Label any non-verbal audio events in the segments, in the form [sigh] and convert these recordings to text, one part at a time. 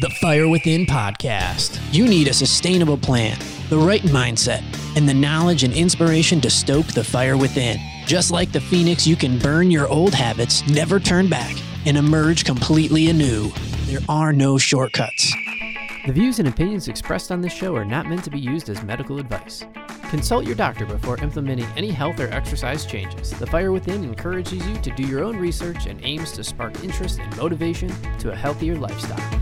The Fire Within podcast. You need a sustainable plan, the right mindset, and the knowledge and inspiration to stoke the fire within. Just like the phoenix, you can burn your old habits, never turn back, and emerge completely anew. There are no shortcuts. The views and opinions expressed on this show are not meant to be used as medical advice. Consult your doctor before implementing any health or exercise changes. The Fire Within encourages you to do your own research and aims to spark interest and motivation to a healthier lifestyle.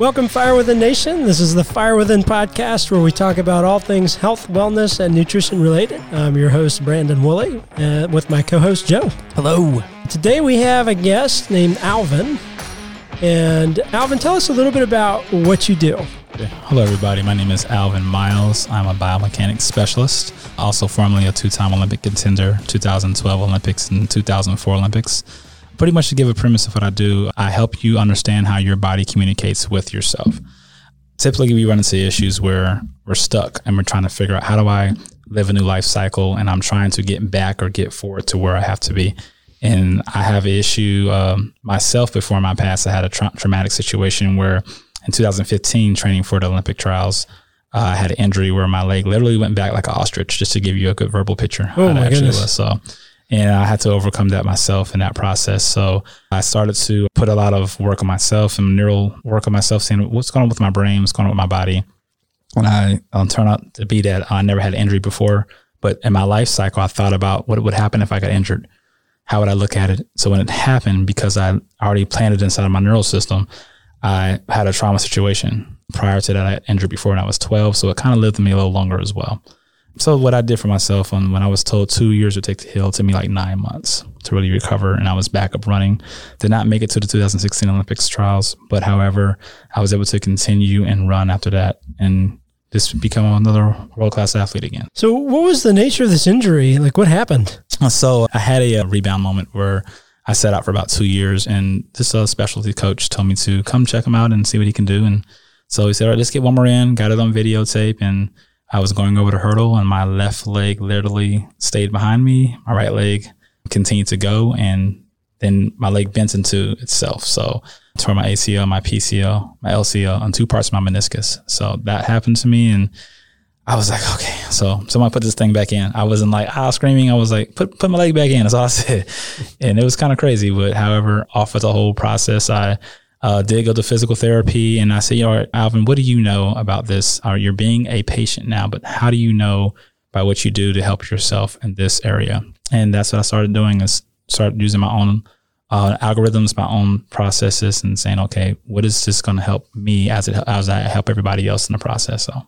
Welcome, Fire Within Nation. This is the Fire Within podcast where we talk about all things health, wellness, and nutrition related. I'm your host, Brandon Woolley, uh, with my co host, Joe. Hello. Today we have a guest named Alvin. And Alvin, tell us a little bit about what you do. Hello, everybody. My name is Alvin Miles. I'm a biomechanics specialist, also formerly a two time Olympic contender, 2012 Olympics and 2004 Olympics. Pretty much to give a premise of what I do, I help you understand how your body communicates with yourself. Typically, we run into issues where we're stuck and we're trying to figure out how do I live a new life cycle and I'm trying to get back or get forward to where I have to be. And I have an issue um, myself before my past. I had a tra- traumatic situation where in 2015, training for the Olympic trials, uh, I had an injury where my leg literally went back like an ostrich, just to give you a good verbal picture. Oh my goodness. Was. So, and I had to overcome that myself in that process. So I started to put a lot of work on myself and neural work on myself, seeing what's going on with my brain, what's going on with my body. And I um, turned out to be that I never had an injury before, but in my life cycle, I thought about what would happen if I got injured. How would I look at it? So when it happened, because I already planted inside of my neural system, I had a trauma situation. Prior to that, I injured before when I was 12. So it kind of lived with me a little longer as well. So what I did for myself when, when I was told two years would take to heal, it took me like nine months to really recover. And I was back up running. Did not make it to the 2016 Olympics trials. But however, I was able to continue and run after that and just become another world class athlete again. So, what was the nature of this injury? Like, what happened? So I had a, a rebound moment where I set out for about two years, and this uh, specialty coach told me to come check him out and see what he can do. And so he said, "All right, let's get one more in." Got it on videotape, and I was going over the hurdle, and my left leg literally stayed behind me. My right leg continued to go, and then my leg bent into itself. So I tore my ACL, my PCL, my LCL, on two parts of my meniscus. So that happened to me, and I was like, okay, so somebody put this thing back in. I wasn't like ah screaming. I was like, put put my leg back in. That's all I said, [laughs] and it was kind of crazy. But however, off of the whole process, I uh, did go to physical therapy, and I said, you know, Alvin, what do you know about this? Uh, you're being a patient now, but how do you know by what you do to help yourself in this area? And that's what I started doing is start using my own uh, algorithms, my own processes, and saying, okay, what is this going to help me as it as I help everybody else in the process? So.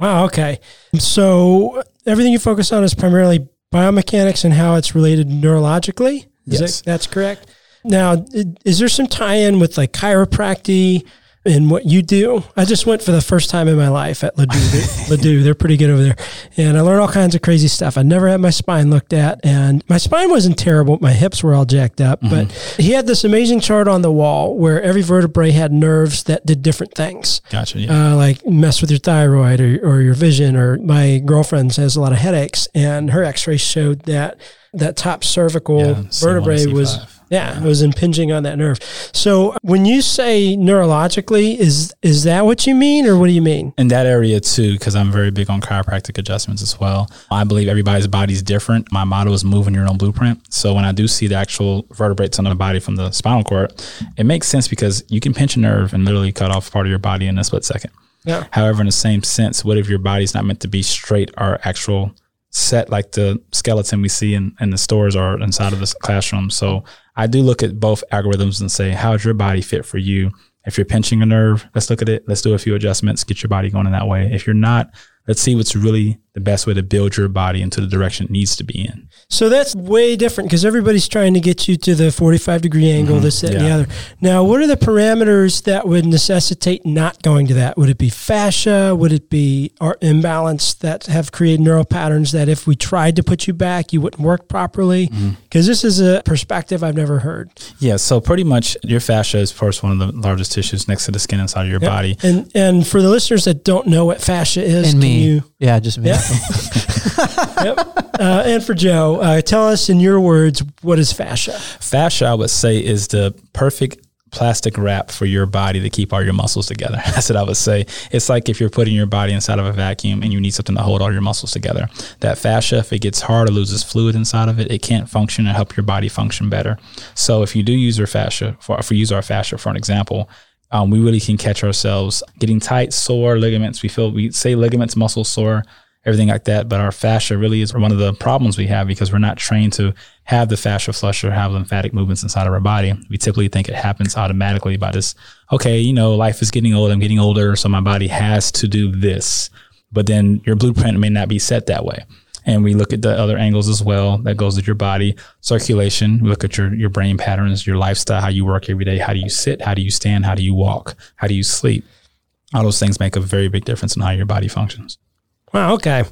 Wow. Okay. So everything you focus on is primarily biomechanics and how it's related neurologically. Is Yes. that, that's correct. Now, is there some tie-in with like chiropractic and what you do? I just went for the first time in my life at Ladue. They're- [laughs] they're pretty good over there, and I learned all kinds of crazy stuff. I never had my spine looked at, and my spine wasn't terrible. My hips were all jacked up, but he had this amazing chart on the wall where every vertebrae had nerves that did different things Gotcha. Yeah. uh, like mess with your thyroid or, or your vision. Or my girlfriend has a lot of headaches, and her X-ray showed that that top cervical Yeah, C1 to vertebrae was C5. Yeah, it was impinging on that nerve. So when you say neurologically, is is that what you mean, or what do you mean? in that area too, because I'm very big on chiropractic adjustments as well. I believe everybody's body is different. My motto is moving your own blueprint. So when I do see the actual vertebrates on the body from the spinal cord, it makes sense because you can pinch a nerve and literally cut off part of your body in a split second. Yeah. However, in the same sense, what if your body's not meant to be straight or actual set like the skeleton we see in, in the stores or inside of the classroom? So I do look at both algorithms and say, how's your body fit for you? If you're pinching a nerve, let's look at it. Let's do a few adjustments, get your body going in that way. If you're not, let's see what's really the best way to build your body into the direction it needs to be in. So that's way different because everybody's trying to get you to the 45 degree angle, mm-hmm. this, that, and the other. Now, what are the parameters that would necessitate not going to that? Would it be fascia? Would it be our imbalance that have created neural patterns that if we tried to put you back, you wouldn't work properly? Mm-hmm. Because this is a perspective I've never heard. Yeah, so pretty much your fascia is, of course, one of the largest tissues next to the skin inside of your body. And and for the listeners that don't know what fascia is, And can me. you? Yeah, just me. Yeah. [laughs] yep. Uh, and for Joe, uh, tell us in your words what is fascia. Fascia, I would say, is the perfect plastic wrap for your body to keep all your muscles together. [laughs] That's what I would say. It's like if you're putting your body inside of a vacuum and you need something to hold all your muscles together. That fascia, if it gets hard or loses fluid inside of it, it can't function and help your body function better. So if you do use your fascia, for, if we use our fascia for an example, um, we really can catch ourselves getting tight, sore ligaments. We feel we say ligaments, muscles sore everything like that. But our fascia really is one of the problems we have because we're not trained to have the fascia flush or have lymphatic movements inside of our body. We typically think it happens automatically by this, okay, you know, life is getting old, I'm getting older, so my body has to do this. But then your blueprint may not be set that way. And we look at the other angles as well that goes with your body, circulation. We look at your, your brain patterns, your lifestyle, how you work every day. How do you sit? How do you stand? How do you walk? How do you sleep? All those things make a very big difference in how your body functions. Wow. Okay.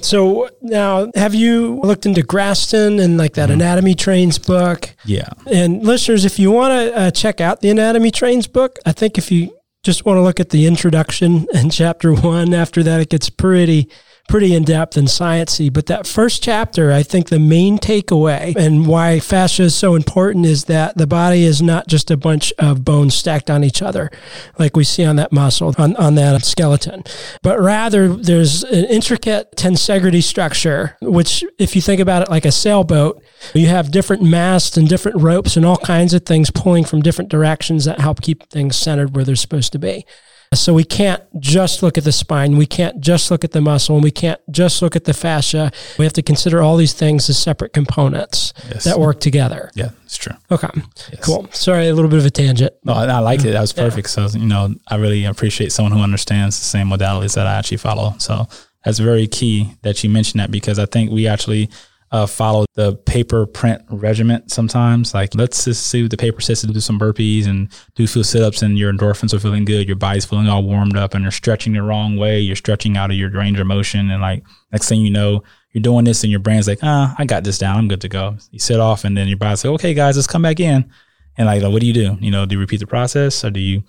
So now, have you looked into Graston and like that mm-hmm. Anatomy Trains book? Yeah. And listeners, if you want to uh, check out the Anatomy Trains book, I think if you just want to look at the introduction and chapter one, after that, it gets pretty pretty in depth and sciencey. But that first chapter, I think the main takeaway and why fascia is so important is that the body is not just a bunch of bones stacked on each other, like we see on that muscle, on, on that skeleton, but rather there's an intricate tensegrity structure, which if you think about it like a sailboat, you have different masts and different ropes and all kinds of things pulling from different directions that help keep things centered where they're supposed to be. So we can't just look at the spine. We can't just look at the muscle and we can't just look at the fascia. We have to consider all these things as separate components yes. that work together. Yeah, it's true. Okay. Yes. Cool. Sorry, a little bit of a tangent. No, I, I liked it. That was perfect. Yeah. So, you know, I really appreciate someone who understands the same modalities that I actually follow. So that's very key that you mentioned that because I think we actually – uh, follow the paper print regiment sometimes. Like, let's just see what the paper says to do some burpees and do few sit ups, and your endorphins are feeling good. Your body's feeling all warmed up, and you're stretching the wrong way. You're stretching out of your range of motion. And like, next thing you know, you're doing this, and your brain's like, ah, I got this down. I'm good to go. You sit off, and then your body's like, okay, guys, let's come back in. And like, what do you do? You know, do you repeat the process or do you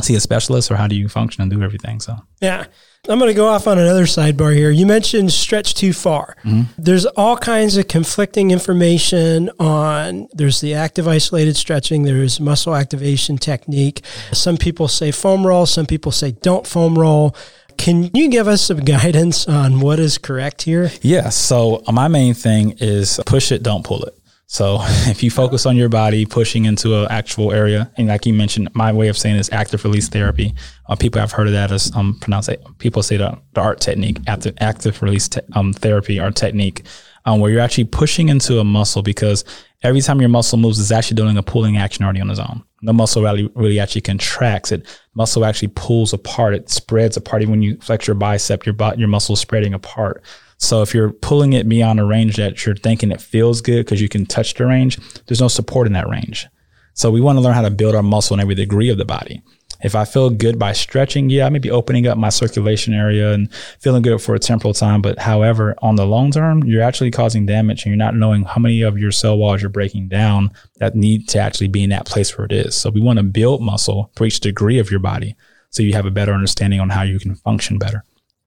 see a specialist or how do you function and do everything? So, yeah. I'm going to go off on another sidebar here. You mentioned stretch too far. Mm-hmm. There's all kinds of conflicting information on there's the active isolated stretching, there's muscle activation technique. Some people say foam roll, some people say don't foam roll. Can you give us some [laughs] guidance on what is correct here? Yes. Yeah, so my main thing is push it, don't pull it. So [laughs] if you focus on your body pushing into an actual area, and like you mentioned, my way of saying is active release therapy. Uh, people have heard of that as um, pronounce it. People say the, the art technique, active, active release te- um, therapy or technique, um, where you're actually pushing into a muscle because every time your muscle moves, it's actually doing a pulling action already on its own. The muscle really, really actually contracts. It muscle actually pulls apart. It spreads apart. Even when you flex your bicep, your your muscle is spreading apart. So if you're pulling it beyond a range that you're thinking it feels good because you can touch the range, there's no support in that range. So we want to learn how to build our muscle in every degree of the body. If I feel good by stretching, yeah, I may be opening up my circulation area and feeling good for a temporal time. But however, on the long term, you're actually causing damage and you're not knowing how many of your cell walls you're breaking down that need to actually be in that place where it is. So we want to build muscle for each degree of your body so you have a better understanding on how you can function better.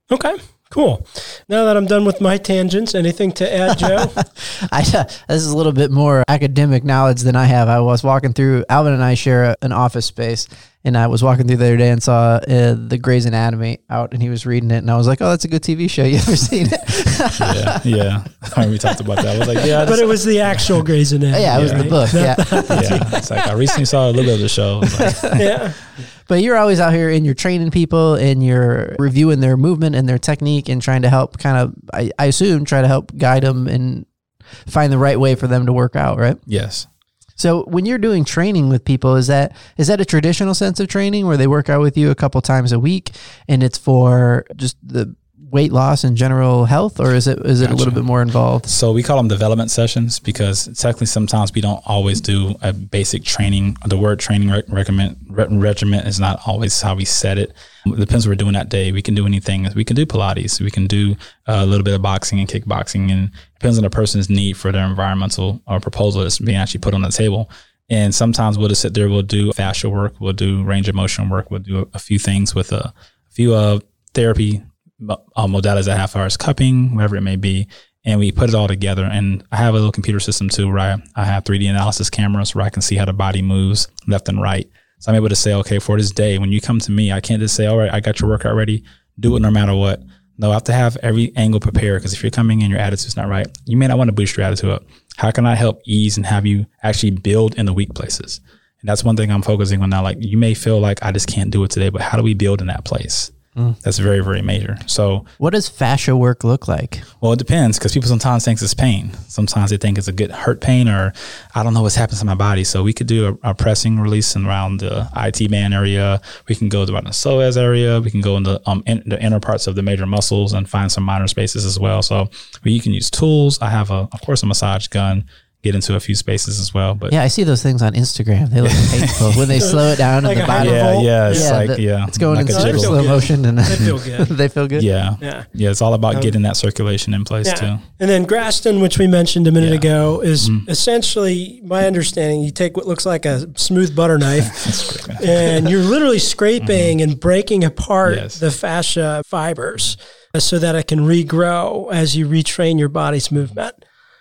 Okay. Cool. Now that I'm done with my tangents, anything to add, Joe? [laughs] I, uh, this is a little bit more academic knowledge than I have. I was walking through, Alvin and I share a, an office space, and I was walking through the other day and saw uh, the Grey's Anatomy out, and he was reading it, and I was like, "Oh, that's a good TV show. [laughs] You ever seen it?" yeah, yeah. [laughs] We talked about that. I was like, "Yeah," but it was the actual Grey's Anatomy. Yeah, it was right? the book. Yeah, [laughs] yeah. It's like I recently saw a little bit of the show. Like, yeah. But you're always out here and you're training people and you're reviewing their movement and their technique and trying to help kind of, I, I assume, try to help guide them and find the right way for them to work out, right? Yes. So when you're doing training with people, is that is that a traditional sense of training where they work out with you a couple times a week and it's for just the weight loss and general health, or is it is it gotcha. a little bit more involved? So we call them development sessions because technically sometimes we don't always do a basic training. The word training re- recommend, re- regiment is not always how we set it. It depends what we're doing that day. We can do anything. We can do Pilates. We can do a little bit of boxing and kickboxing, and depends on the person's need for their environmental or proposal that's being actually put on the table. And sometimes we'll just sit there. We'll do fascial work. We'll do range of motion work. We'll do a, a few things with a, a few uh, therapy uh, modalities that have as cupping, whatever it may be. and we put it all together. And I have a little computer system too, where I, I have 3D analysis cameras where I can see how the body moves left and right. So I'm able to say, okay, for this day, when you come to me, I can't just say, all right, I got your workout ready, do it no matter what. No, I have to have every angle prepared because if you're coming in, your attitude's not right, you may not want to boost your attitude up. How can I help ease and have you actually build in the weak places? And that's one thing I'm focusing on now. Like you may feel like I just can't do it today, but how do we build in that place? That's very, very major. So, What does fascia work look like? well, it depends because people sometimes think it's pain. Sometimes they think it's a good hurt pain or I don't know what's happened to my body. So we could do a, a pressing release around the IT band area. We can go around the psoas area. We can go in the, um, in, the inner parts of the major muscles and find some minor spaces as well. So you can use tools. I have a, of course, a massage gun. Get into a few spaces as well, but Yeah, I see those things on Instagram. They look [laughs] painful when they slow it down Like and a the body. high yeah, Revolt? yeah, it's Yeah, like the- yeah, It's going like in a They slow, good. motion and They feel [laughs] good. they feel good. Yeah, Yeah. yeah, It's all about Um, getting that circulation in place Yeah. too. And then Graston, which we mentioned a minute Yeah. ago, is Mhm. essentially my understanding. You take what looks like a smooth butter knife That's great, man. and you're literally scraping and breaking apart Yes. the fascia fibers so that it can regrow as you retrain your body's movement.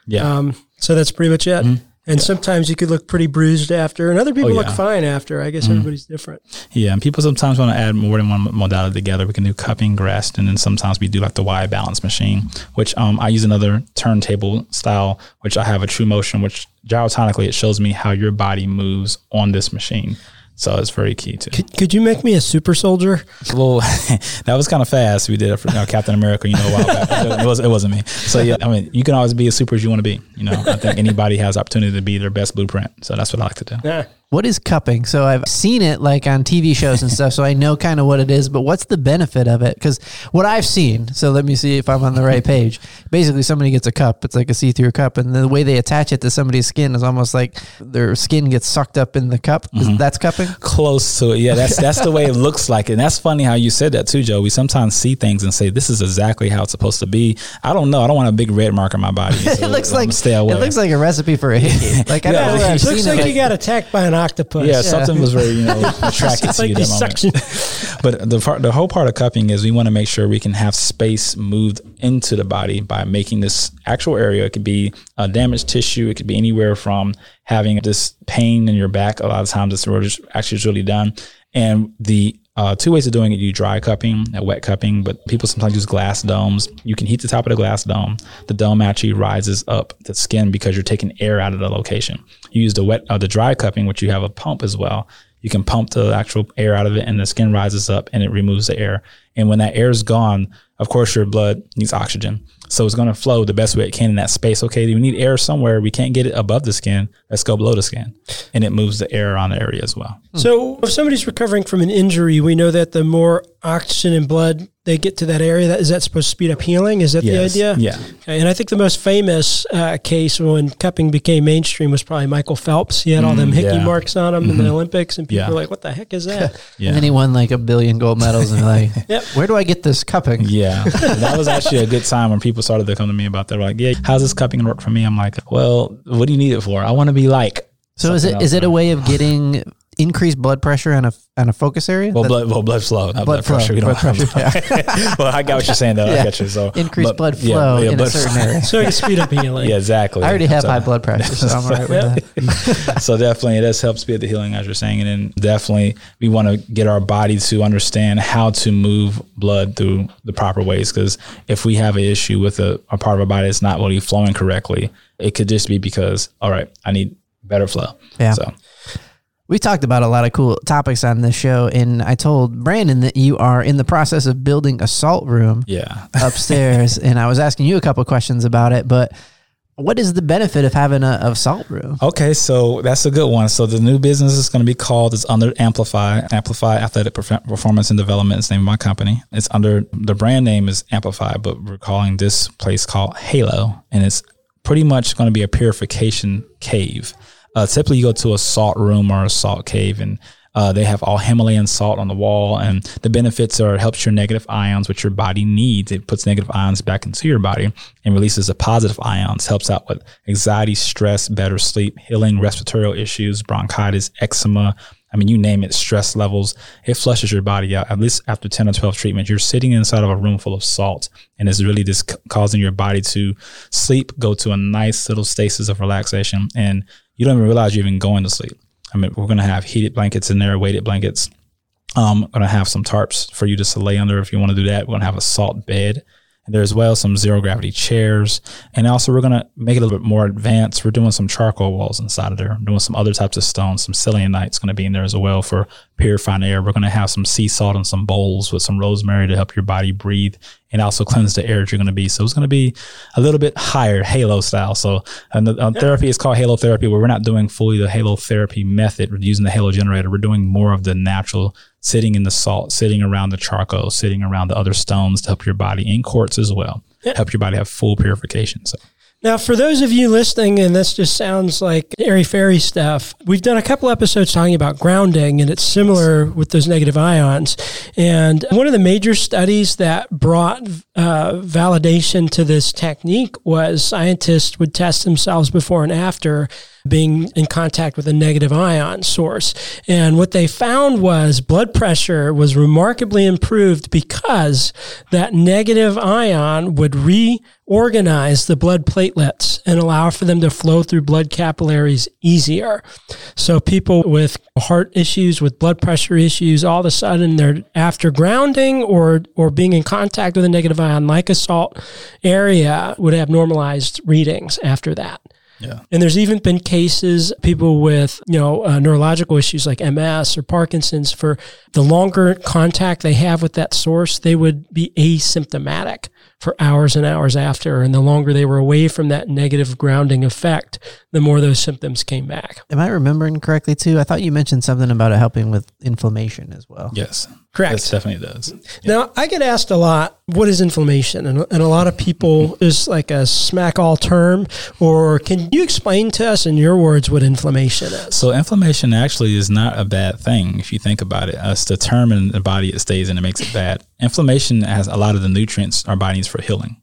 Yeah, Um, so that's pretty much it. And sometimes you could look pretty bruised after, and other people Oh, look fine after. I guess everybody's different. Yeah, and people sometimes want to add more than one modality together. We can do cupping, Graston, and then sometimes we do like the Y balance machine, which um, I use another turntable style, which I have a true motion, which gyrotonically it shows me how your body moves on this machine. So it's very key too. Could, could you make me a super soldier? Well, [laughs] that was kind of fast. We did it for you know, Captain America, you know, a while back. It, was, it wasn't me. So yeah, I mean, you can always be as super as you want to be. You know, I think anybody has opportunity to be their best blueprint. So that's what I like to do. Yeah. What is cupping? So I've seen it like on TV shows and stuff, so I know kind of what it is. But what's the benefit of it? Because what I've seen, so let me see if I'm on the right page. Basically, somebody gets a cup. It's like a see-through cup, and the way they attach it to somebody's skin is almost like their skin gets sucked up in the cup. Is- mm-hmm. That's cupping. close to it. Yeah, that's that's the way it looks like. And that's funny how you said that too, Joe. We sometimes see things and say this is exactly how it's supposed to be. I don't know. I don't want a big red mark on my body. [laughs] It looks I'm like gonna stay away. it looks like a recipe for a hickey. Like I Yeah, don't know. I've [laughs] It looks like it. you got attacked by an octopus. yeah, something was very you know [laughs] attracted to you like at the that moment. suction. But the part, the whole part of cupping is we want to make sure we can have space moved into the body by making this actual area. It could be uh, damaged tissue. It could be anywhere from having this pain in your back. A lot of times it's actually really done. And the uh, two ways of doing it: you dry cupping, a wet cupping. But people sometimes use glass domes. You can heat the top of the glass dome. The dome actually rises up the skin because you're taking air out of the location. You use the wet, or the dry cupping, which you have a pump as well you can pump the actual air out of it and the skin rises up and it removes the air. And when that air is gone, of course, your blood needs oxygen. So it's going to flow the best way it can in that space. Okay, we need air somewhere. We can't get it above the skin. Let's go below the skin. And it moves the air around the area as well. So if somebody's recovering from an injury, we know that the more oxygen and blood they get to that area, that is that supposed to speed up healing? Is that Yes. the idea? Yeah. Okay, and I think the most famous uh, case when cupping became mainstream was probably Michael Phelps. He had all them hickey Mm, yeah. marks on him in the Olympics, and people Yeah. were like, "What the heck is that?" [laughs] Yeah. And then he won like a billion gold medals, and like, [laughs] Yep. where do I get this cupping? Yeah, that was actually a good time when people started to come to me about that. They're like, "Yeah, how's this cupping work for me?" I'm like, "Well, what do you need it for? I want to be like." So is it something is else, it a way of getting increased blood pressure on a on a focus area? Well, blood, well, blood flow, not blood blood, flow, pressure. We blood don't pressure. well, I got what you're saying though. Yeah. I got you. So Increased but- blood flow yeah, in a certain area. So it can speed up healing. [laughs] Yeah, exactly. I already have So- high blood pressure, so I'm all right with that. [laughs] so definitely it does help speed the healing as you're saying and then definitely we want to get our body to understand how to move blood through the proper ways because if we have an issue with a, a part of our body that's not really flowing correctly it could just be because all right i need better flow Yeah. so We talked about a lot of cool topics on this show, and I told Brandon that you are in the process of building a salt room yeah [laughs] upstairs, and I was asking you a couple questions about it. But what is the benefit of having a, salt room? Okay, so that's a good one. So the new business is going to be called it's under Amplify, Amplify Athletic Performance and Development is the name of my company. It's under the brand name is Amplify, but we're calling this place called Halo, and it's pretty much going to be a purification cave. Uh, typically, you go to a salt room or a salt cave, and uh, they have all Himalayan salt on the wall, and the benefits are it helps your negative ions, which your body needs. It puts negative ions back into your body and releases the positive ions. Helps out with anxiety, stress, better sleep, healing respiratory issues, bronchitis, eczema, I mean, you name it, stress levels, it flushes your body out. At least after 10 or 12 treatments, you're sitting inside of a room full of salt and it's really just causing your body to sleep, go to a nice little stasis of relaxation. And you don't even realize you're even going to sleep. I mean, we're going to have heated blankets in there, weighted blankets. Um, we're going to have some tarps for you just to lay under if you want to do that. We're going to have a salt bed. And there's as well some zero gravity chairs. And also we're gonna make it a little bit more advanced. We're doing some charcoal walls inside of there, doing some other types of stones. Some selenite's gonna be in there as well for purifying air. We're gonna have some sea salt and some bowls with some rosemary to help your body breathe and also cleanse the air that you're gonna be. So it's gonna be a little bit higher halo style. So and the uh, therapy is called halo therapy, where we're not doing fully the halo therapy method. We're using the halo generator. We're doing more of the natural sitting in the salt, sitting around the charcoal, sitting around the other stones to help your body in quartz as well. Help your body have full purification. So Now, for those of you listening, and this just sounds like airy fairy stuff, we've done a couple episodes talking about grounding, and it's similar with those negative ions. And one of the major studies that brought uh, validation to this technique was scientists would test themselves before and after being in contact with a negative ion source. And what they found was blood pressure was remarkably improved because that negative ion would reorganize the blood platelets and allow for them to flow through blood capillaries easier. So people with heart issues, with blood pressure issues, all of a sudden they're after grounding or or being in contact with a negative ion like a salt area would have normalized readings after that. yeah. And there's even been cases people with you know uh, neurological issues like MS or Parkinson's. For the longer contact they have with that source, they would be asymptomatic for hours and hours after. And the longer they were away from that negative grounding effect, the more those symptoms came back. Am I remembering correctly too? I thought you mentioned something about it helping with inflammation as well. Yes. Correct. Yes, definitely does. Now, I get asked a lot, what is inflammation? And, and a lot of people mm-hmm. is like a smack all term. Or can you explain to us in your words what inflammation is? So inflammation actually is not a bad thing if you think about it. It's the term in the body it stays in, it makes it bad. Inflammation has a lot of the nutrients our body needs for healing.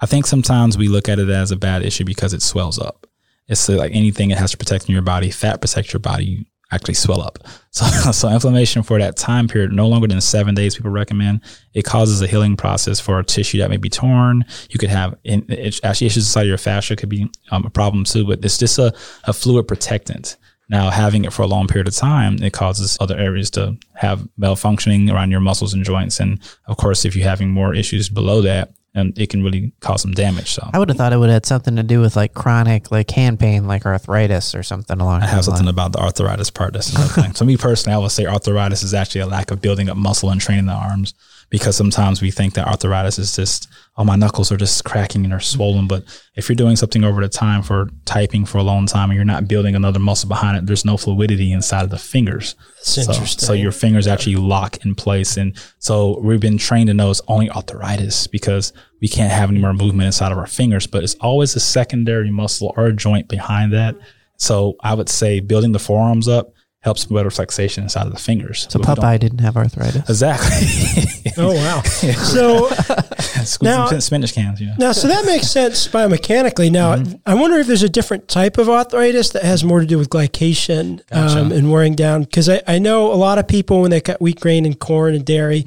I think sometimes we look at it as a bad issue because it swells up. It's like anything it has to protect in your body. Fat protects your body. You actually swell up. [laughs] So, so inflammation for that time period, no longer than seven days, people recommend. It causes a healing process for a tissue that may be torn. You could have in, it, actually issues inside your fascia could be um, a problem too. But it's just a, a fluid protectant. Now, having it for a long period of time, it causes other areas to have malfunctioning around your muscles and joints. And of course, if you're having more issues below that, and it can really cause some damage. So I would have thought it would have had something to do with like chronic, like hand pain, like arthritis or something along. I have something lines. about the arthritis part. That's [laughs] another thing. So me personally, I would say arthritis is actually a lack of building up muscle and training the arms because sometimes we think that arthritis is just, oh, my knuckles are just cracking and are swollen. But if you're doing something over the time for typing for a long time and you're not building another muscle behind it, there's no fluidity inside of the fingers. That's So, interesting. so your fingers actually lock in place. And so we've been trained to know it's only arthritis because we can't have any more movement inside of our fingers, but it's always a secondary muscle or joint behind that. So I would say building the forearms up helps better flexation inside of the fingers. So But Popeye didn't have arthritis. Exactly. Oh, wow. [laughs] So, [laughs] Squeeze Now- some spinach cans, you know. Now, so that makes sense biomechanically. Now, Mm-hmm. I wonder if there's a different type of arthritis that has more to do with glycation Gotcha. um, and wearing down. Because I, I know a lot of people, when they cut wheat grain and corn and dairy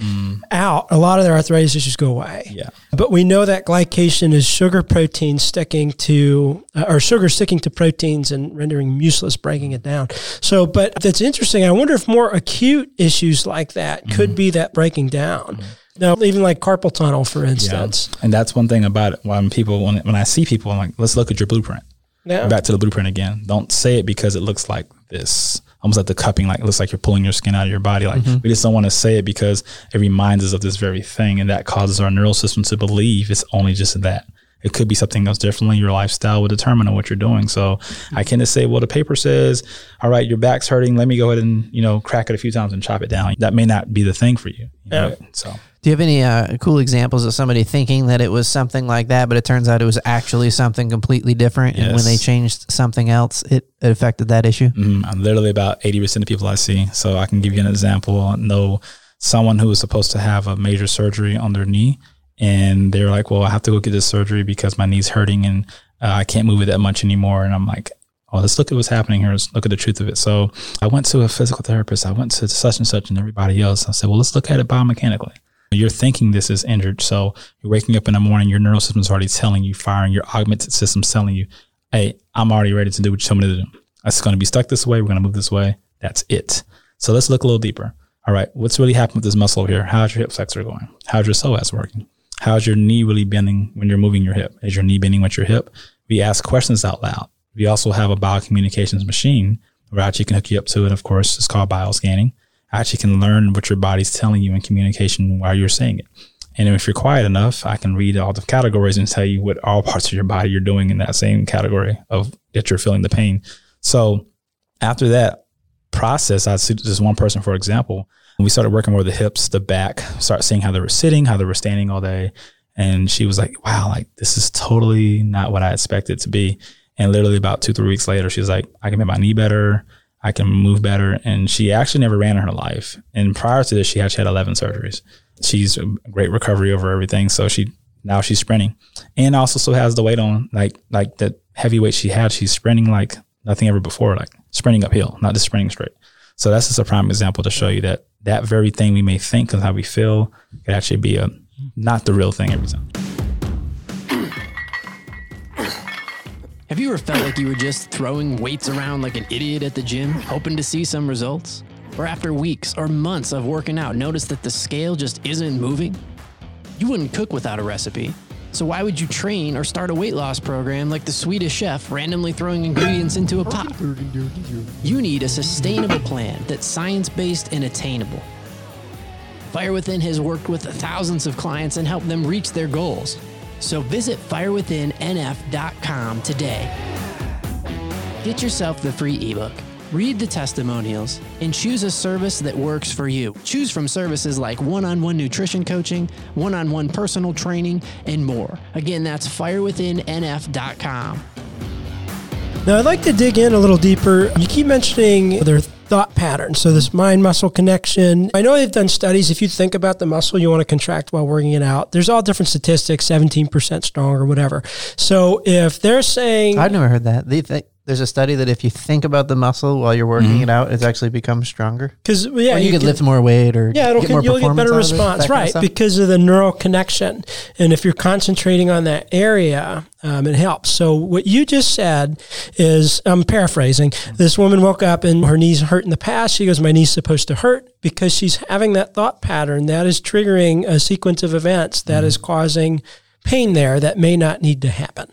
out, a lot of their arthritis issues go away. Mm. Yeah. But we know that glycation is sugar protein sticking to, uh, or sugar sticking to proteins and rendering useless, breaking it down. So, but that's interesting. I wonder if more acute issues like that Mm-hmm. could be that breaking down. Now, even like carpal tunnel, for instance. Yeah. And that's one thing about it. When people, when, when I see people, I'm like, let's look at your blueprint. Yeah. Back to the blueprint again. Don't say it because it looks like this. Almost like the cupping, like it looks like you're pulling your skin out of your body. Like mm-hmm. we just don't want to say it because it reminds us of this very thing, and that causes our neural system to believe it's only just that. It could be something else differently. Your lifestyle will determine what you're doing. So I can't just say, well, the paper says, all right, your back's hurting. Let me go ahead and you know crack it a few times and chop it down. That may not be the thing for you. Know? So Do you have any uh, cool examples of somebody thinking that it was something like that, but it turns out it was actually something completely different, and when they changed something else, it, it affected that issue? Mm, I'm literally about 80% of people I see. So I can give you an example. I know someone who was supposed to have a major surgery on their knee, and they're like, well, I have to go get this surgery because my knee's hurting and uh, I can't move it that much anymore. And I'm like, oh, let's look at what's happening here. Let's look at the truth of it. So I went to a physical therapist. I went to such and such and everybody else. I said, well, let's look at it biomechanically. You're thinking this is injured. So you're waking up in the morning, your neural system's already telling you, firing, your augmented system's telling you, hey, I'm already ready to do what you told me to do. It's going to be stuck this way. We're going to move this way. That's it. So let's look a little deeper. All right, what's really happening with this muscle over here? How's your hip flexor going? How's your psoas working? How's your knee really bending when you're moving your hip? Is your knee bending with your hip? We ask questions out loud. We also have a biocommunications machine where I actually can hook you up to it. Of course, it's called bioscanning. I actually can learn what your body's telling you in communication while you're saying it. And if you're quiet enough, I can read all the categories and tell you what all parts of your body you're doing in that same category of that you're feeling the pain. So after that process, I see this one person, for example, we started working more the hips, the back, start seeing how they were sitting, how they were standing all day. And she was like, wow, like this is totally not what I expected to be. And literally about two, three weeks later, she's like, I can make my knee better. I can move better. And she actually never ran in her life. And prior to this, she actually had 11 surgeries. She's a great recovery over everything. So she, now she's sprinting and also still has the weight on, like, like the heavy weight she had. She's sprinting like nothing ever before, like sprinting uphill, not just sprinting straight. So that's just a prime example to show you that that very thing we may think and how we feel could actually be a not the real thing every time. Have you ever felt like you were just throwing weights around like an idiot at the gym, hoping to see some results? Or after weeks or months of working out, notice that the scale just isn't moving? You wouldn't cook without a recipe. So why would you train or start a weight loss program like the Swedish chef randomly throwing ingredients into a pot? You need a sustainable plan that's science-based and attainable. Fire Within has worked with thousands of clients and helped them reach their goals. So visit firewithinnf.com today. Get yourself the free ebook, read the testimonials, and choose a service that works for you. Choose from services like one on one nutrition coaching, one on one personal training, and more. Again, that's firewithinnf.com. Now, I'd like to dig in a little deeper. You keep mentioning their thought patterns. So, this mind muscle connection. I know they've done studies. If you think about the muscle you want to contract while working it out, there's all different statistics 17% strong or whatever. So, if they're saying. I've never heard that. They think there's a study that if you think about the muscle while you're working Mm-hmm. it out, it's actually becomes stronger. Because, yeah, Or you, could can- lift more weight or Yeah, it'll get more you'll get better of it, response, kind of right? Because of the neural connection, and if you're concentrating on that area, um, it helps. So what you just said is, I'm paraphrasing. This woman woke up and her knees hurt in the past. She goes, "My knee's supposed to hurt because she's having that thought pattern that is triggering a sequence of events that is causing pain there that may not need to happen."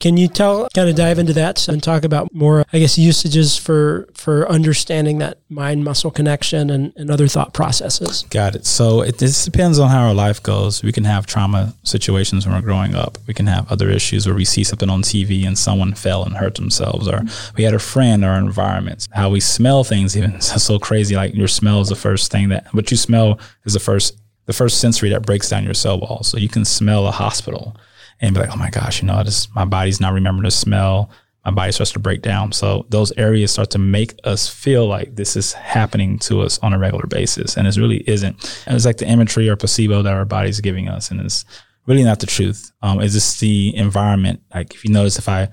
Can you tell, kind of dive into that and talk about more, I guess, usages for for understanding that mind muscle connection and, and other thought processes? Got it. So it just depends on how our life goes. We can have trauma situations when we're growing up. We can have other issues where we see something on TV and someone fell and hurt themselves, or we had a friend or environments. How we smell things even [laughs] so crazy. Like your smell is the first thing that what you smell is the first the first sensory that breaks down your cell walls. So you can smell a hospital and be like, oh my gosh, you know, I just my body's not remembering the smell. My body starts to break down. So those areas start to make us feel like this is happening to us on a regular basis, and it really isn't. And it's like the imagery or placebo that our body's giving us, and it's really not the truth. Um, it's just the environment. Like if you notice, if I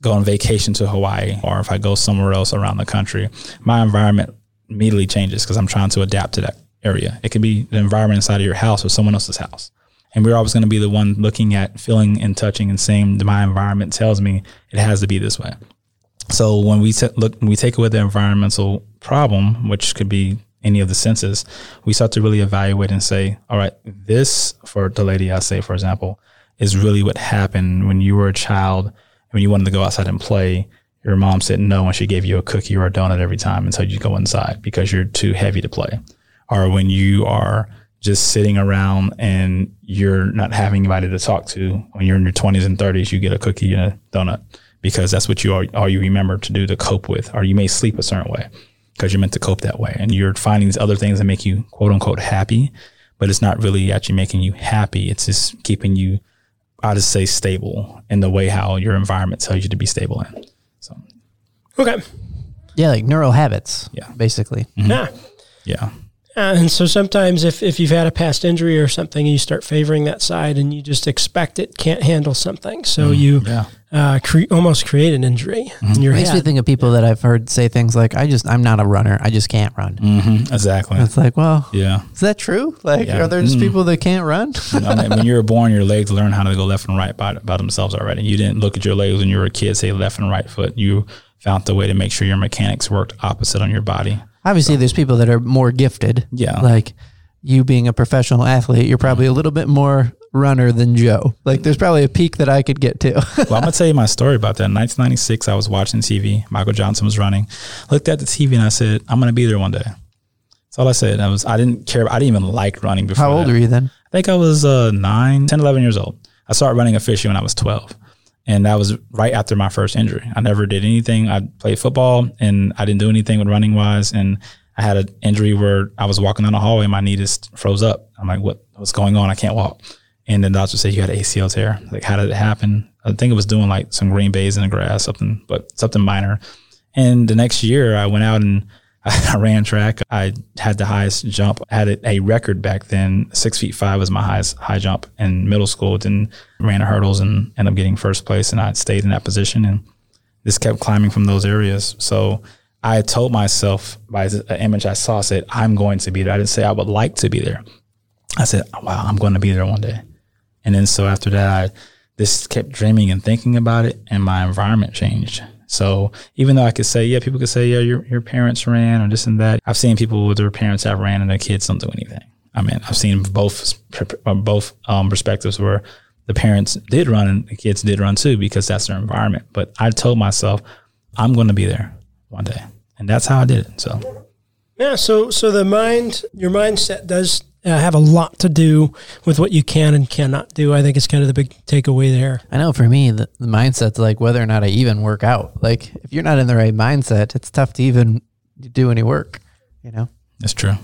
go on vacation to Hawaii or if I go somewhere else around the country, my environment immediately changes because I'm trying to adapt to that area. It could be the environment inside of your house or someone else's house. And we're always going to be the one looking at, feeling, and touching and saying, my environment tells me it has to be this way. So when we t- look, when we take away the environmental problem, which could be any of the senses, we start to really evaluate and say, all right, this for the lady I say, for example, is really what happened when you were a child, when you wanted to go outside and play. Your mom said no when she gave you a cookie or a donut every time and told you go inside because you're too heavy to play. Or when you are just sitting around and you're not having anybody to talk to when you're in your 20s and 30s, you get a cookie and a donut because that's what you are, all you remember to do to cope with. Or you may sleep a certain way because you're meant to cope that way. And you're finding these other things that make you quote unquote happy, but it's not really actually making you happy. It's just keeping you, I just say stable in the way how your environment tells you to be stable in. So, Okay. yeah, like neural habits. Yeah. basically. Yeah. yeah. Uh, and so sometimes if, if you've had a past injury or something, you start favoring that side and you just expect it can't handle something. So you Yeah. uh, cre- almost create an injury in your Makes me think of people that I've heard say things like, "I just, I'm not a runner. I just can't run." hmm Exactly. It's like, well, Yeah. is that true? Like, Yeah. are there just Mm. people that can't run? [laughs] I mean, when you were born, your legs learn how to go left and right by, by themselves already. You didn't look at your legs when you were a kid, say left and right foot. You found the way to make sure your mechanics worked opposite on your body. Obviously, there's people that are more gifted. Yeah. Like you being a professional athlete, you're probably a little bit more runner than Joe. Like there's probably a peak that I could get to. [laughs] well, I'm gonna tell you my story about that. In 1996, I was watching TV. Michael Johnson was running. Looked at the TV and I said, "I'm gonna be there one day." That's all I said. I was. I didn't care. I didn't even like running before. How old that. are you then? I think I was uh, 9, 10, 11 years old. I started running officially when I was 12. And that was right after my first injury. I never did anything. I played football and I didn't do anything with running wise. And I had an injury where I was walking down the hallway and my knee just froze up. I'm like, what, what's going on? I can't walk. And then the doctor said, you had ACL tear. Like, how did it happen? I think it was doing like some green bays in the grass, something, but something minor. And the next year I went out and [laughs] I ran track. I had the highest jump. Had a, record back then. Six feet five was my highest high jump in middle school. Then ran hurdles and ended up getting first place. And I stayed in that position and just kept climbing from those areas. So I told myself by the image I saw, I said, I'm going to be there. I didn't say I would like to be there. I said, wow, I'm going to be there one day. And then so after that, I just kept dreaming and thinking about it, and my environment changed. So even though I could say, yeah, people could say, yeah, your, your parents ran or this and that. I've seen people with their parents have ran and their kids don't do anything. I mean, I've seen both both um, perspectives where the parents did run and the kids did run too because that's their environment. But I told myself, I'm going to be there one day, and that's how I did it. So Yeah, so so the mind, your mindset does uh, have a lot to do with what you can and cannot do. I think it's kind of the big takeaway there. I know for me, the, the mindset's like whether or not I even work out. Like if you're not in the right mindset, it's tough to even do any work. You know. it's true.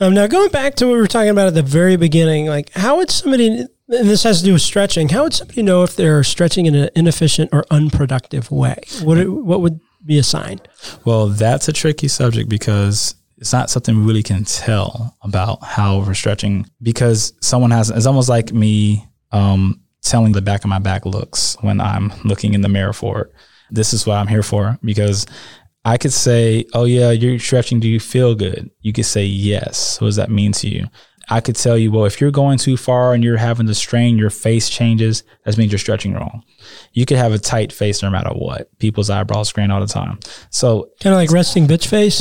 Um, now going back to what we were talking about at the very beginning, like how would somebody, and this has to do with stretching, how would somebody know if they're stretching in an inefficient or unproductive way? What what would be a sign? Well, that's a tricky subject because it's not something we really can tell about how we're stretching because someone has it's almost like me um, telling the back of my back looks when I'm looking in the mirror for it. This is what I'm here for because I could say, "Oh yeah, you're stretching. Do you feel good?" You could say, "Yes." What does that mean to you? I could tell you, well, if you're going too far and you're having to strain, your face changes. That means you're stretching wrong. You could have a tight face no matter what. People's eyebrows strain all the time. So Kind of like resting bitch face.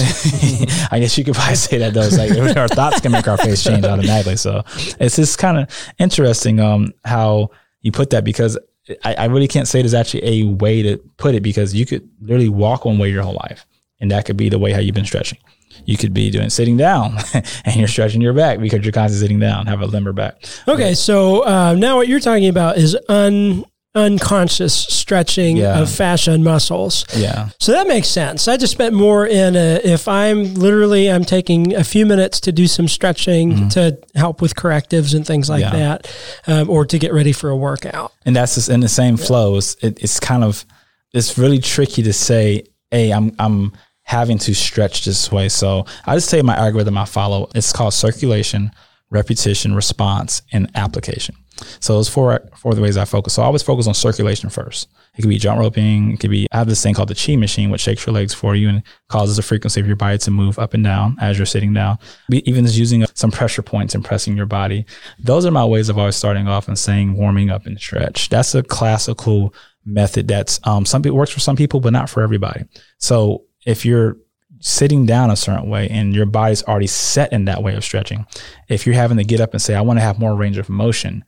[laughs] I guess you could probably say that though. It's like [laughs] our thoughts can make our face change automatically. So it's just kind of interesting um, how you put that because I, I really can't say there's actually a way to put it because you could literally walk one way your whole life, and that could be the way how you've been stretching. You could be doing sitting down [laughs] and you're stretching your back because you're constantly sitting down, have a limber back. Okay, so uh, now what you're talking about is un unconscious stretching Yeah. of fascia and muscles. Yeah. So that makes sense. I just spent more in a, if I'm literally I'm taking a few minutes to do some stretching to help with correctives and things like Mm-hmm. Yeah. that, um, or to get ready for a workout. and that's just in the same flow. It's, it, it's kind of it's really tricky to say, "Hey, I'm I'm having to stretch this way." So I just tell you my algorithm I follow. It's called circulation, repetition, response, and application. So those four four the ways I focus. So I always focus on circulation first. It could be jump roping. It could be I have this thing called the Chi machine, which shakes your legs for you and causes the frequency of your body to move up and down as you're sitting down. Even just using some pressure points and pressing your body. Those are my ways of always starting off and saying warming up and stretch. That's a classical method that's um, some people works for some people, but not for everybody. So if you're sitting down a certain way and your body's already set in that way of stretching, if you're having to get up and say, I want to have more range of motion,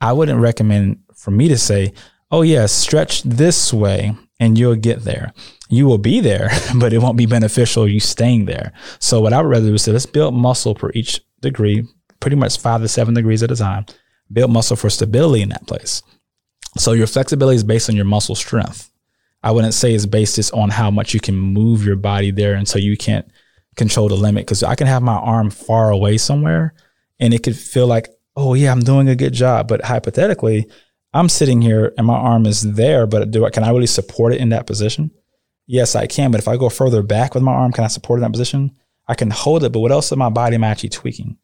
I wouldn't recommend for me to say, oh, yeah, stretch this way and you'll get there. You will be there, [laughs] but it won't be beneficial you staying there. So, what I would rather do is say, let's build muscle for each degree, pretty much five to seven degrees at a time, build muscle for stability in that place. So, your flexibility is based on your muscle strength. I wouldn't say it's based just on how much you can move your body there until you can't control the limit. Cause I can have my arm far away somewhere and it could feel like, oh yeah, I'm doing a good job. But hypothetically, I'm sitting here and my arm is there, but do I, can I really support it in that position? Yes, I can. But if I go further back with my arm, can I support in that position? I can hold it, but what else in my body am I actually tweaking?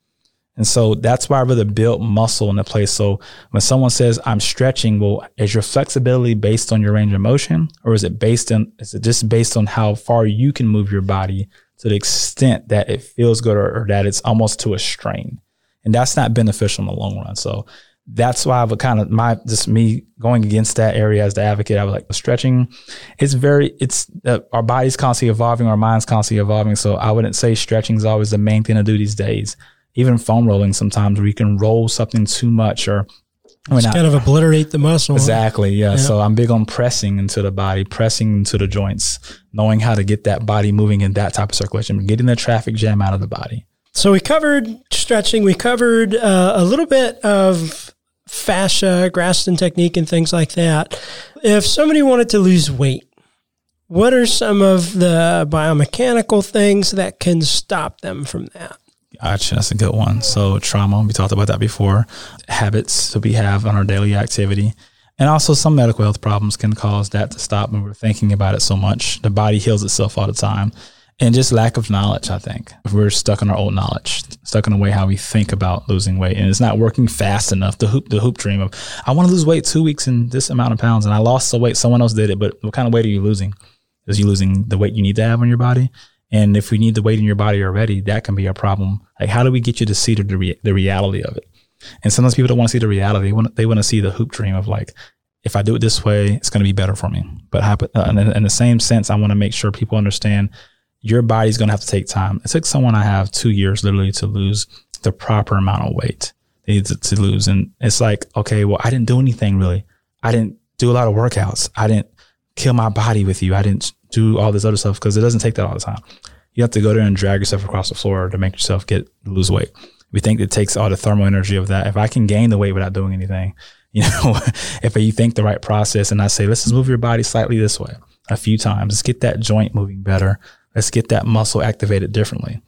And so that's why I really built muscle in the place. So when someone says I'm stretching, well, is your flexibility based on your range of motion, or is it based on is it just based on how far you can move your body to the extent that it feels good or, or that it's almost to a strain? And that's not beneficial in the long run. So that's why I would kind of my just me going against that area as the advocate. I was like stretching. It's very it's uh, our body's constantly evolving, our mind's constantly evolving. So I wouldn't say stretching is always the main thing to do these days. Even foam rolling sometimes where you can roll something too much or it's kind of obliterate the muscle. Exactly. Yeah. yeah. So I'm big on pressing into the body, pressing into the joints, knowing how to get that body moving in that type of circulation, getting the traffic jam out of the body. So we covered stretching. We covered uh, a little bit of fascia, Graston technique, and things like that. If somebody wanted to lose weight, what are some of the biomechanical things that can stop them from that? Gotcha. That's a good one. So trauma, we talked about that before. Habits that we have on our daily activity. And also some medical health problems can cause that to stop when we're thinking about it so much. The body heals itself all the time and just lack of knowledge. I think if we're stuck in our old knowledge, stuck in the way how we think about losing weight, and it's not working fast enough. The hoop, the hoop dream of I want to lose weight two weeks in this amount of pounds, and I lost the weight. Someone else did it, but what kind of weight are you losing? Is you losing the weight you need to have on your body? And if we need the weight in your body already, that can be a problem. Like, how do we get you to see the, re- the reality of it? And sometimes people don't want to see the reality. They want, they want to see the hoop dream of like, if I do it this way, it's going to be better for me. But happen, uh, in, the same sense, I want to make sure people understand your body's going to have to take time. It took someone I have two years literally to lose the proper amount of weight they need to, to lose. And it's like, okay, well, I didn't do anything really. I didn't do a lot of workouts. I didn't kill my body with you. I didn't do all this other stuff because it doesn't take that all the time. You have to go there and drag yourself across the floor to make yourself get lose weight. We think it takes all the thermal energy of that. If I can gain the weight without doing anything, [laughs] you know, if you think the right process and I say, let's just move your body slightly this way a few times, let's get that joint moving better. Let's get that muscle activated differently.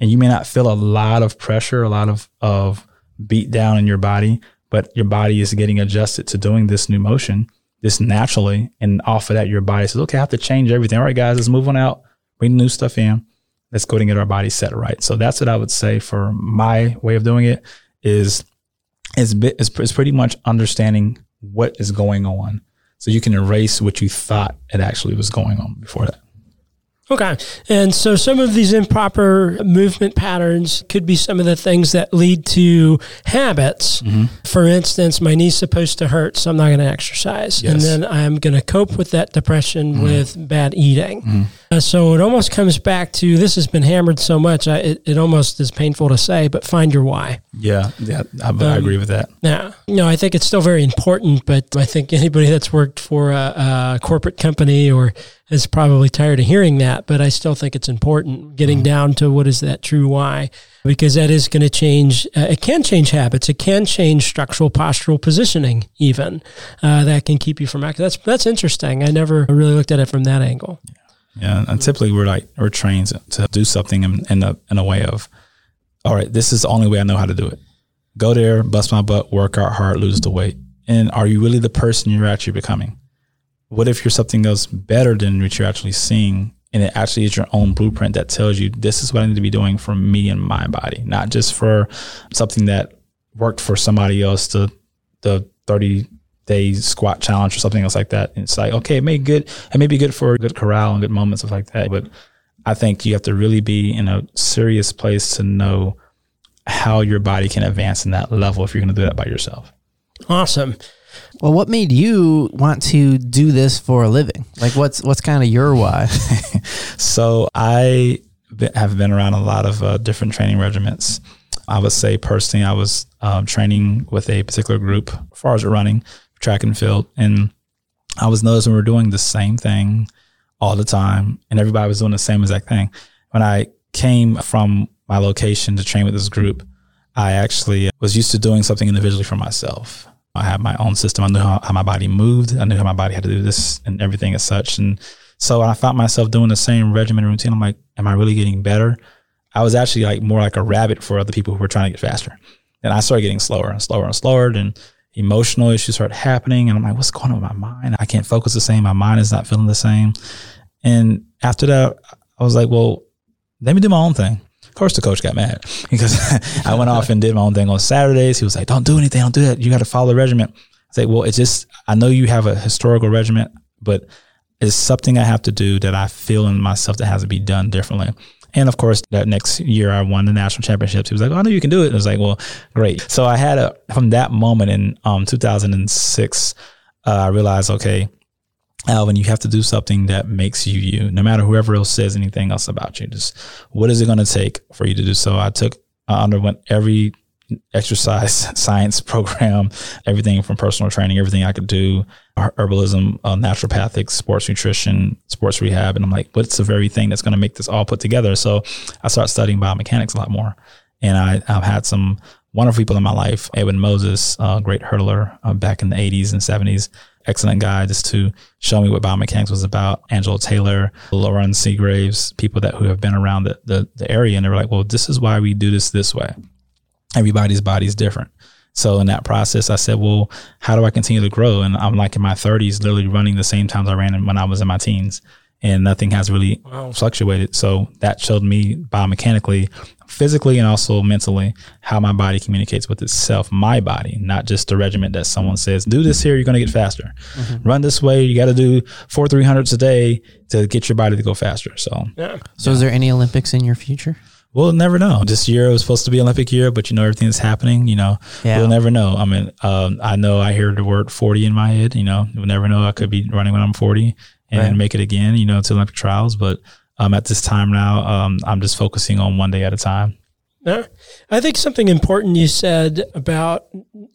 And you may not feel a lot of pressure, a lot of, of beat down in your body, but your body is getting adjusted to doing this new motion just naturally. And off of that, your body says, okay, I have to change everything. All right, guys, let's move on out, bring new stuff in. Let's go and get our body set right. So that's what I would say for my way of doing it is is, is, is pretty much understanding what is going on so you can erase what you thought it actually was going on before that. Okay. And so some of these improper movement patterns could be some of the things that lead to habits. Mm-hmm. For instance, my knee's supposed to hurt, so I'm not going to exercise. Yes. And then I'm going to cope with that depression mm-hmm. with bad eating. Mm-hmm. Uh, so it almost comes back to this has been hammered so much, I, it, it almost is painful to say, but find your why. Yeah. Yeah. I, um, I agree with that. Yeah. No, I think it's still very important, but I think anybody that's worked for a, a corporate company or is probably tired of hearing that, but I still think it's important getting mm-hmm. down to what is that true why, because that is going to change. Uh, it can change habits. It can change structural postural positioning, even uh, that can keep you from acting. That's that's interesting. I never really looked at it from that angle. Yeah, and typically we're like we're trained to do something in, in a in a way of, all right, this is the only way I know how to do it. Go there, bust my butt, work out hard, lose the weight. And are you really the person you're actually becoming? What if you're something else better than what you're actually seeing and it actually is your own blueprint that tells you this is what I need to be doing for me and my body, not just for something that worked for somebody else, the the 30 day squat challenge or something else like that. And it's like, okay, it may good it may be good for a good corral and good moments of like that. But I think you have to really be in a serious place to know how your body can advance in that level if you're gonna do that by yourself. Awesome. Well, what made you want to do this for a living? Like, what's what's kind of your why? [laughs] so I have been around a lot of uh, different training regiments. I would say personally, I was um, training with a particular group as far as running, track and field, and I was noticing we were doing the same thing all the time, and everybody was doing the same exact thing. When I came from my location to train with this group, I actually was used to doing something individually for myself. I had my own system. I knew how, how, my body moved. I knew how my body had to do this and everything as such. And so I found myself doing the same regimen routine. I'm like, am I really getting better? I was actually like more like a rabbit for other people who were trying to get faster. And I started getting slower and slower and slower. And emotional issues started happening. And I'm like, what's going on with my mind? I can't focus the same. My mind is not feeling the same. And after that, I was like, well, let me do my own thing. Course, the coach got mad because [laughs] I went off and did my own thing on Saturdays. He was like, "Don't do anything. Don't do that. You got to follow the regiment." I say, "Well, it's just I know you have a historical regiment, but it's something I have to do that I feel in myself that has to be done differently." And of course, that next year I won the national championships. He was like, "Oh, I know you can do it." And I was like, "Well, great." So I had a from that moment in um, 2006, uh, I realized, okay, Alvin, you have to do something that makes you you, no matter whoever else says anything else about you. Just what is it going to take for you to do so? I took, I underwent every exercise [laughs] science program, everything from personal training, everything I could do, herbalism, uh, naturopathic, sports nutrition, sports rehab. And I'm like, what's the very thing that's going to make this all put together? So I started studying biomechanics a lot more. And I, I've had some wonderful people in my life. Edwin Moses, a great hurdler uh, back in the 80s and 70s excellent guy just to show me what biomechanics was about. Angela Taylor, Lauren Seagraves, people that who have been around the, the, the area, and they were like, well, this is why we do this this way. Everybody's body is different. So in that process, I said, well, how do I continue to grow? And I'm like in my 30s, literally running the same times I ran when I was in my teens and nothing has really wow. fluctuated. So that showed me biomechanically, physically, and also mentally how my body communicates with itself, my body, not just the regiment that someone says, do this here, you're going to get faster. Mm-hmm. Run this way, you got to do four 300s a day to get your body to go faster. So, yeah. So, yeah. is there any Olympics in your future? We'll never know. This year was supposed to be Olympic year, but you know everything that's happening. You know, yeah. we'll never know. I mean, um, I know I hear the word forty in my head. You know, we'll never know. I could be running when I'm forty, and right. make it again, you know, to Olympic trials. But um, at this time now, um, I'm just focusing on one day at a time. Yeah. I think something important you said about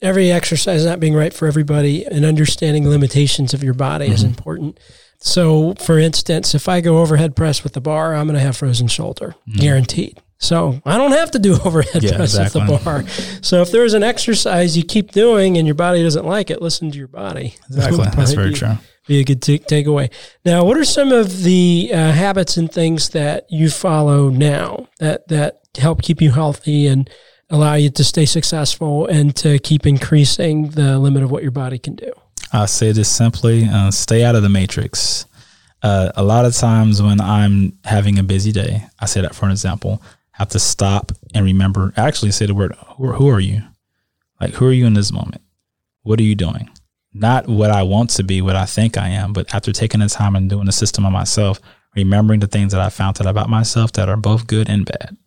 every exercise not being right for everybody and understanding limitations of your body mm-hmm. is important. So, for instance, if I go overhead press with the bar, I'm going to have frozen shoulder, mm-hmm. guaranteed. So I don't have to do [laughs] overhead yeah, press exactly. with the bar. So if there's an exercise you keep doing and your body doesn't like it, listen to your body. Exactly. That's [laughs] very true be a good t- takeaway. Now, what are some of the uh, habits and things that you follow now that that help keep you healthy and allow you to stay successful and to keep increasing the limit of what your body can do? I say this simply: uh, stay out of the matrix. Uh, a lot of times when I'm having a busy day, I say that for an example, have to stop and remember. Actually, say the word: who, who are you? Like, who are you in this moment? What are you doing? Not what I want to be, what I think I am, but after taking the time and doing the system on myself, remembering the things that I found out about myself that are both good and bad,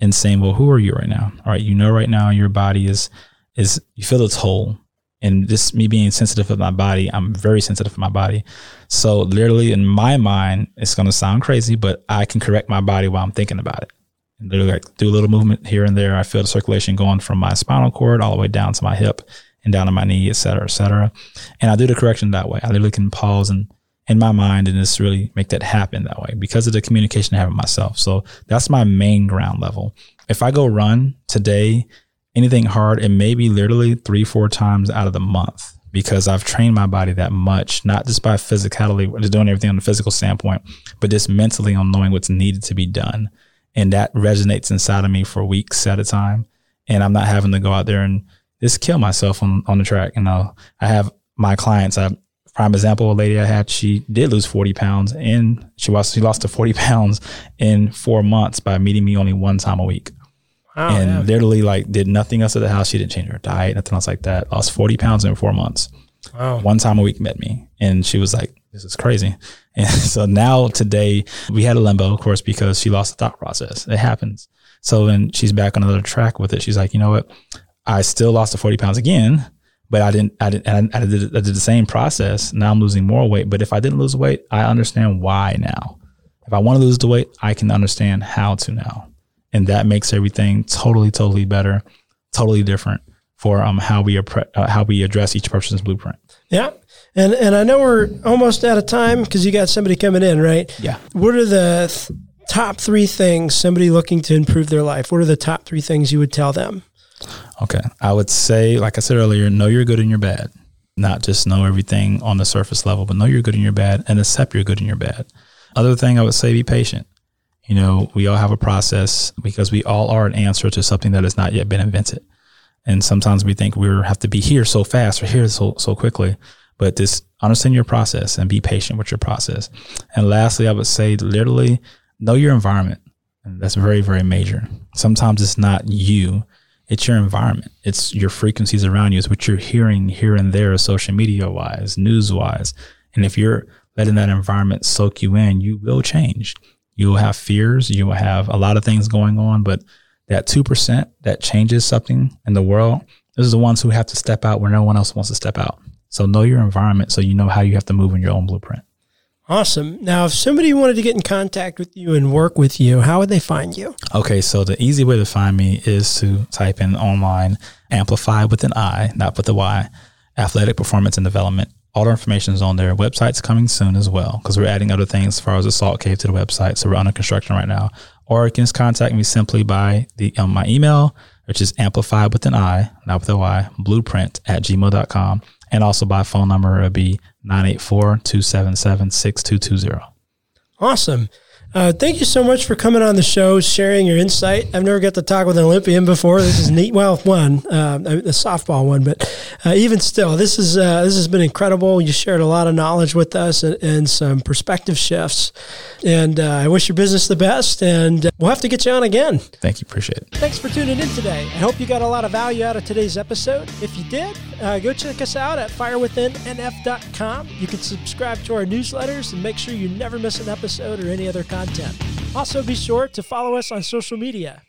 and saying, "Well, who are you right now? All right, you know, right now your body is is you feel it's whole." And this me being sensitive of my body, I'm very sensitive of my body. So literally in my mind, it's gonna sound crazy, but I can correct my body while I'm thinking about it. And literally like do a little movement here and there. I feel the circulation going from my spinal cord all the way down to my hip and down on my knee, et cetera, et cetera. And I do the correction that way. I literally can pause and in my mind and just really make that happen that way because of the communication I have with myself. So that's my main ground level. If I go run today, anything hard, it may be literally three, four times out of the month because I've trained my body that much, not just by physicality, just doing everything on the physical standpoint, but just mentally on knowing what's needed to be done. And that resonates inside of me for weeks at a time. And I'm not having to go out there and just kill myself on, on the track. You know, I have my clients. I prime example, a lady I had, she did lose 40 pounds and she was, she lost to 40 [laughs] pounds in four months by meeting me only one time a week. Wow, and yeah. literally like did nothing else at the house. She didn't change her diet, nothing else like that. Lost 40 pounds in four months. Wow. One time a week met me and she was like, this is crazy. [laughs] And so now today we had a limbo, of course, because she lost the thought process. It happens. So then she's back on another track with it. She's like, you know what? I still lost the 40 pounds again, but I didn't, I didn't, I, I, did, I did the same process. Now I'm losing more weight. But if I didn't lose weight, I understand why now. If I want to lose the weight, I can understand how to now. And that makes everything totally, totally better, totally different for um, how we uh, how we address each person's blueprint. Yeah, and and I know we're almost out of time because you got somebody coming in, right? Yeah. What are the th- top three things somebody looking to improve their life? What are the top three things you would tell them? Okay. I would say, like I said earlier, know your good and your bad. Not just know everything on the surface level, but know your good and your bad and accept your good and your bad. Other thing I would say, be patient. You know, we all have a process because we all are an answer to something that has not yet been invented. And sometimes we think we have to be here so fast or here so, so quickly. But just understand your process and be patient with your process. And lastly, I would say literally know your environment And that's very, very major. Sometimes it's not you, it's your environment. It's your frequencies around you. It's what you're hearing here and there, social media wise, news wise. And if you're letting that environment soak you in, you will change. You'll have fears. You will have a lot of things going on, but that 2% that changes something in the world, those are the ones who have to step out where no one else wants to step out. So know your environment so you know how you have to move in your own blueprint. Awesome. Now, if somebody wanted to get in contact with you and work with you, how would they find you? Okay, so the easy way to find me is to type in online amplify with an I, not with a Y, athletic performance and development. All the information is on there. Website's coming soon as well because we're adding other things as far as the salt cave to the website. So we're under construction right now. Or you can just contact me simply by the um, my email, which is amplified with an I, not with a Y, blueprint at gmail.com. And also by phone number, it would be 984 277 6220. Awesome. Uh, thank you so much for coming on the show, sharing your insight. I've never got to talk with an Olympian before. This is neat. Well, one, uh, the softball one, but uh, even still, this is uh, this has been incredible. You shared a lot of knowledge with us and, and some perspective shifts. And uh, I wish your business the best. And uh, we'll have to get you on again. Thank you. Appreciate it. Thanks for tuning in today. I hope you got a lot of value out of today's episode. If you did, go check us out at firewithinnf.com. You can subscribe to our newsletters and make sure you never miss an episode or any other content content. Also, be sure to follow us on social media.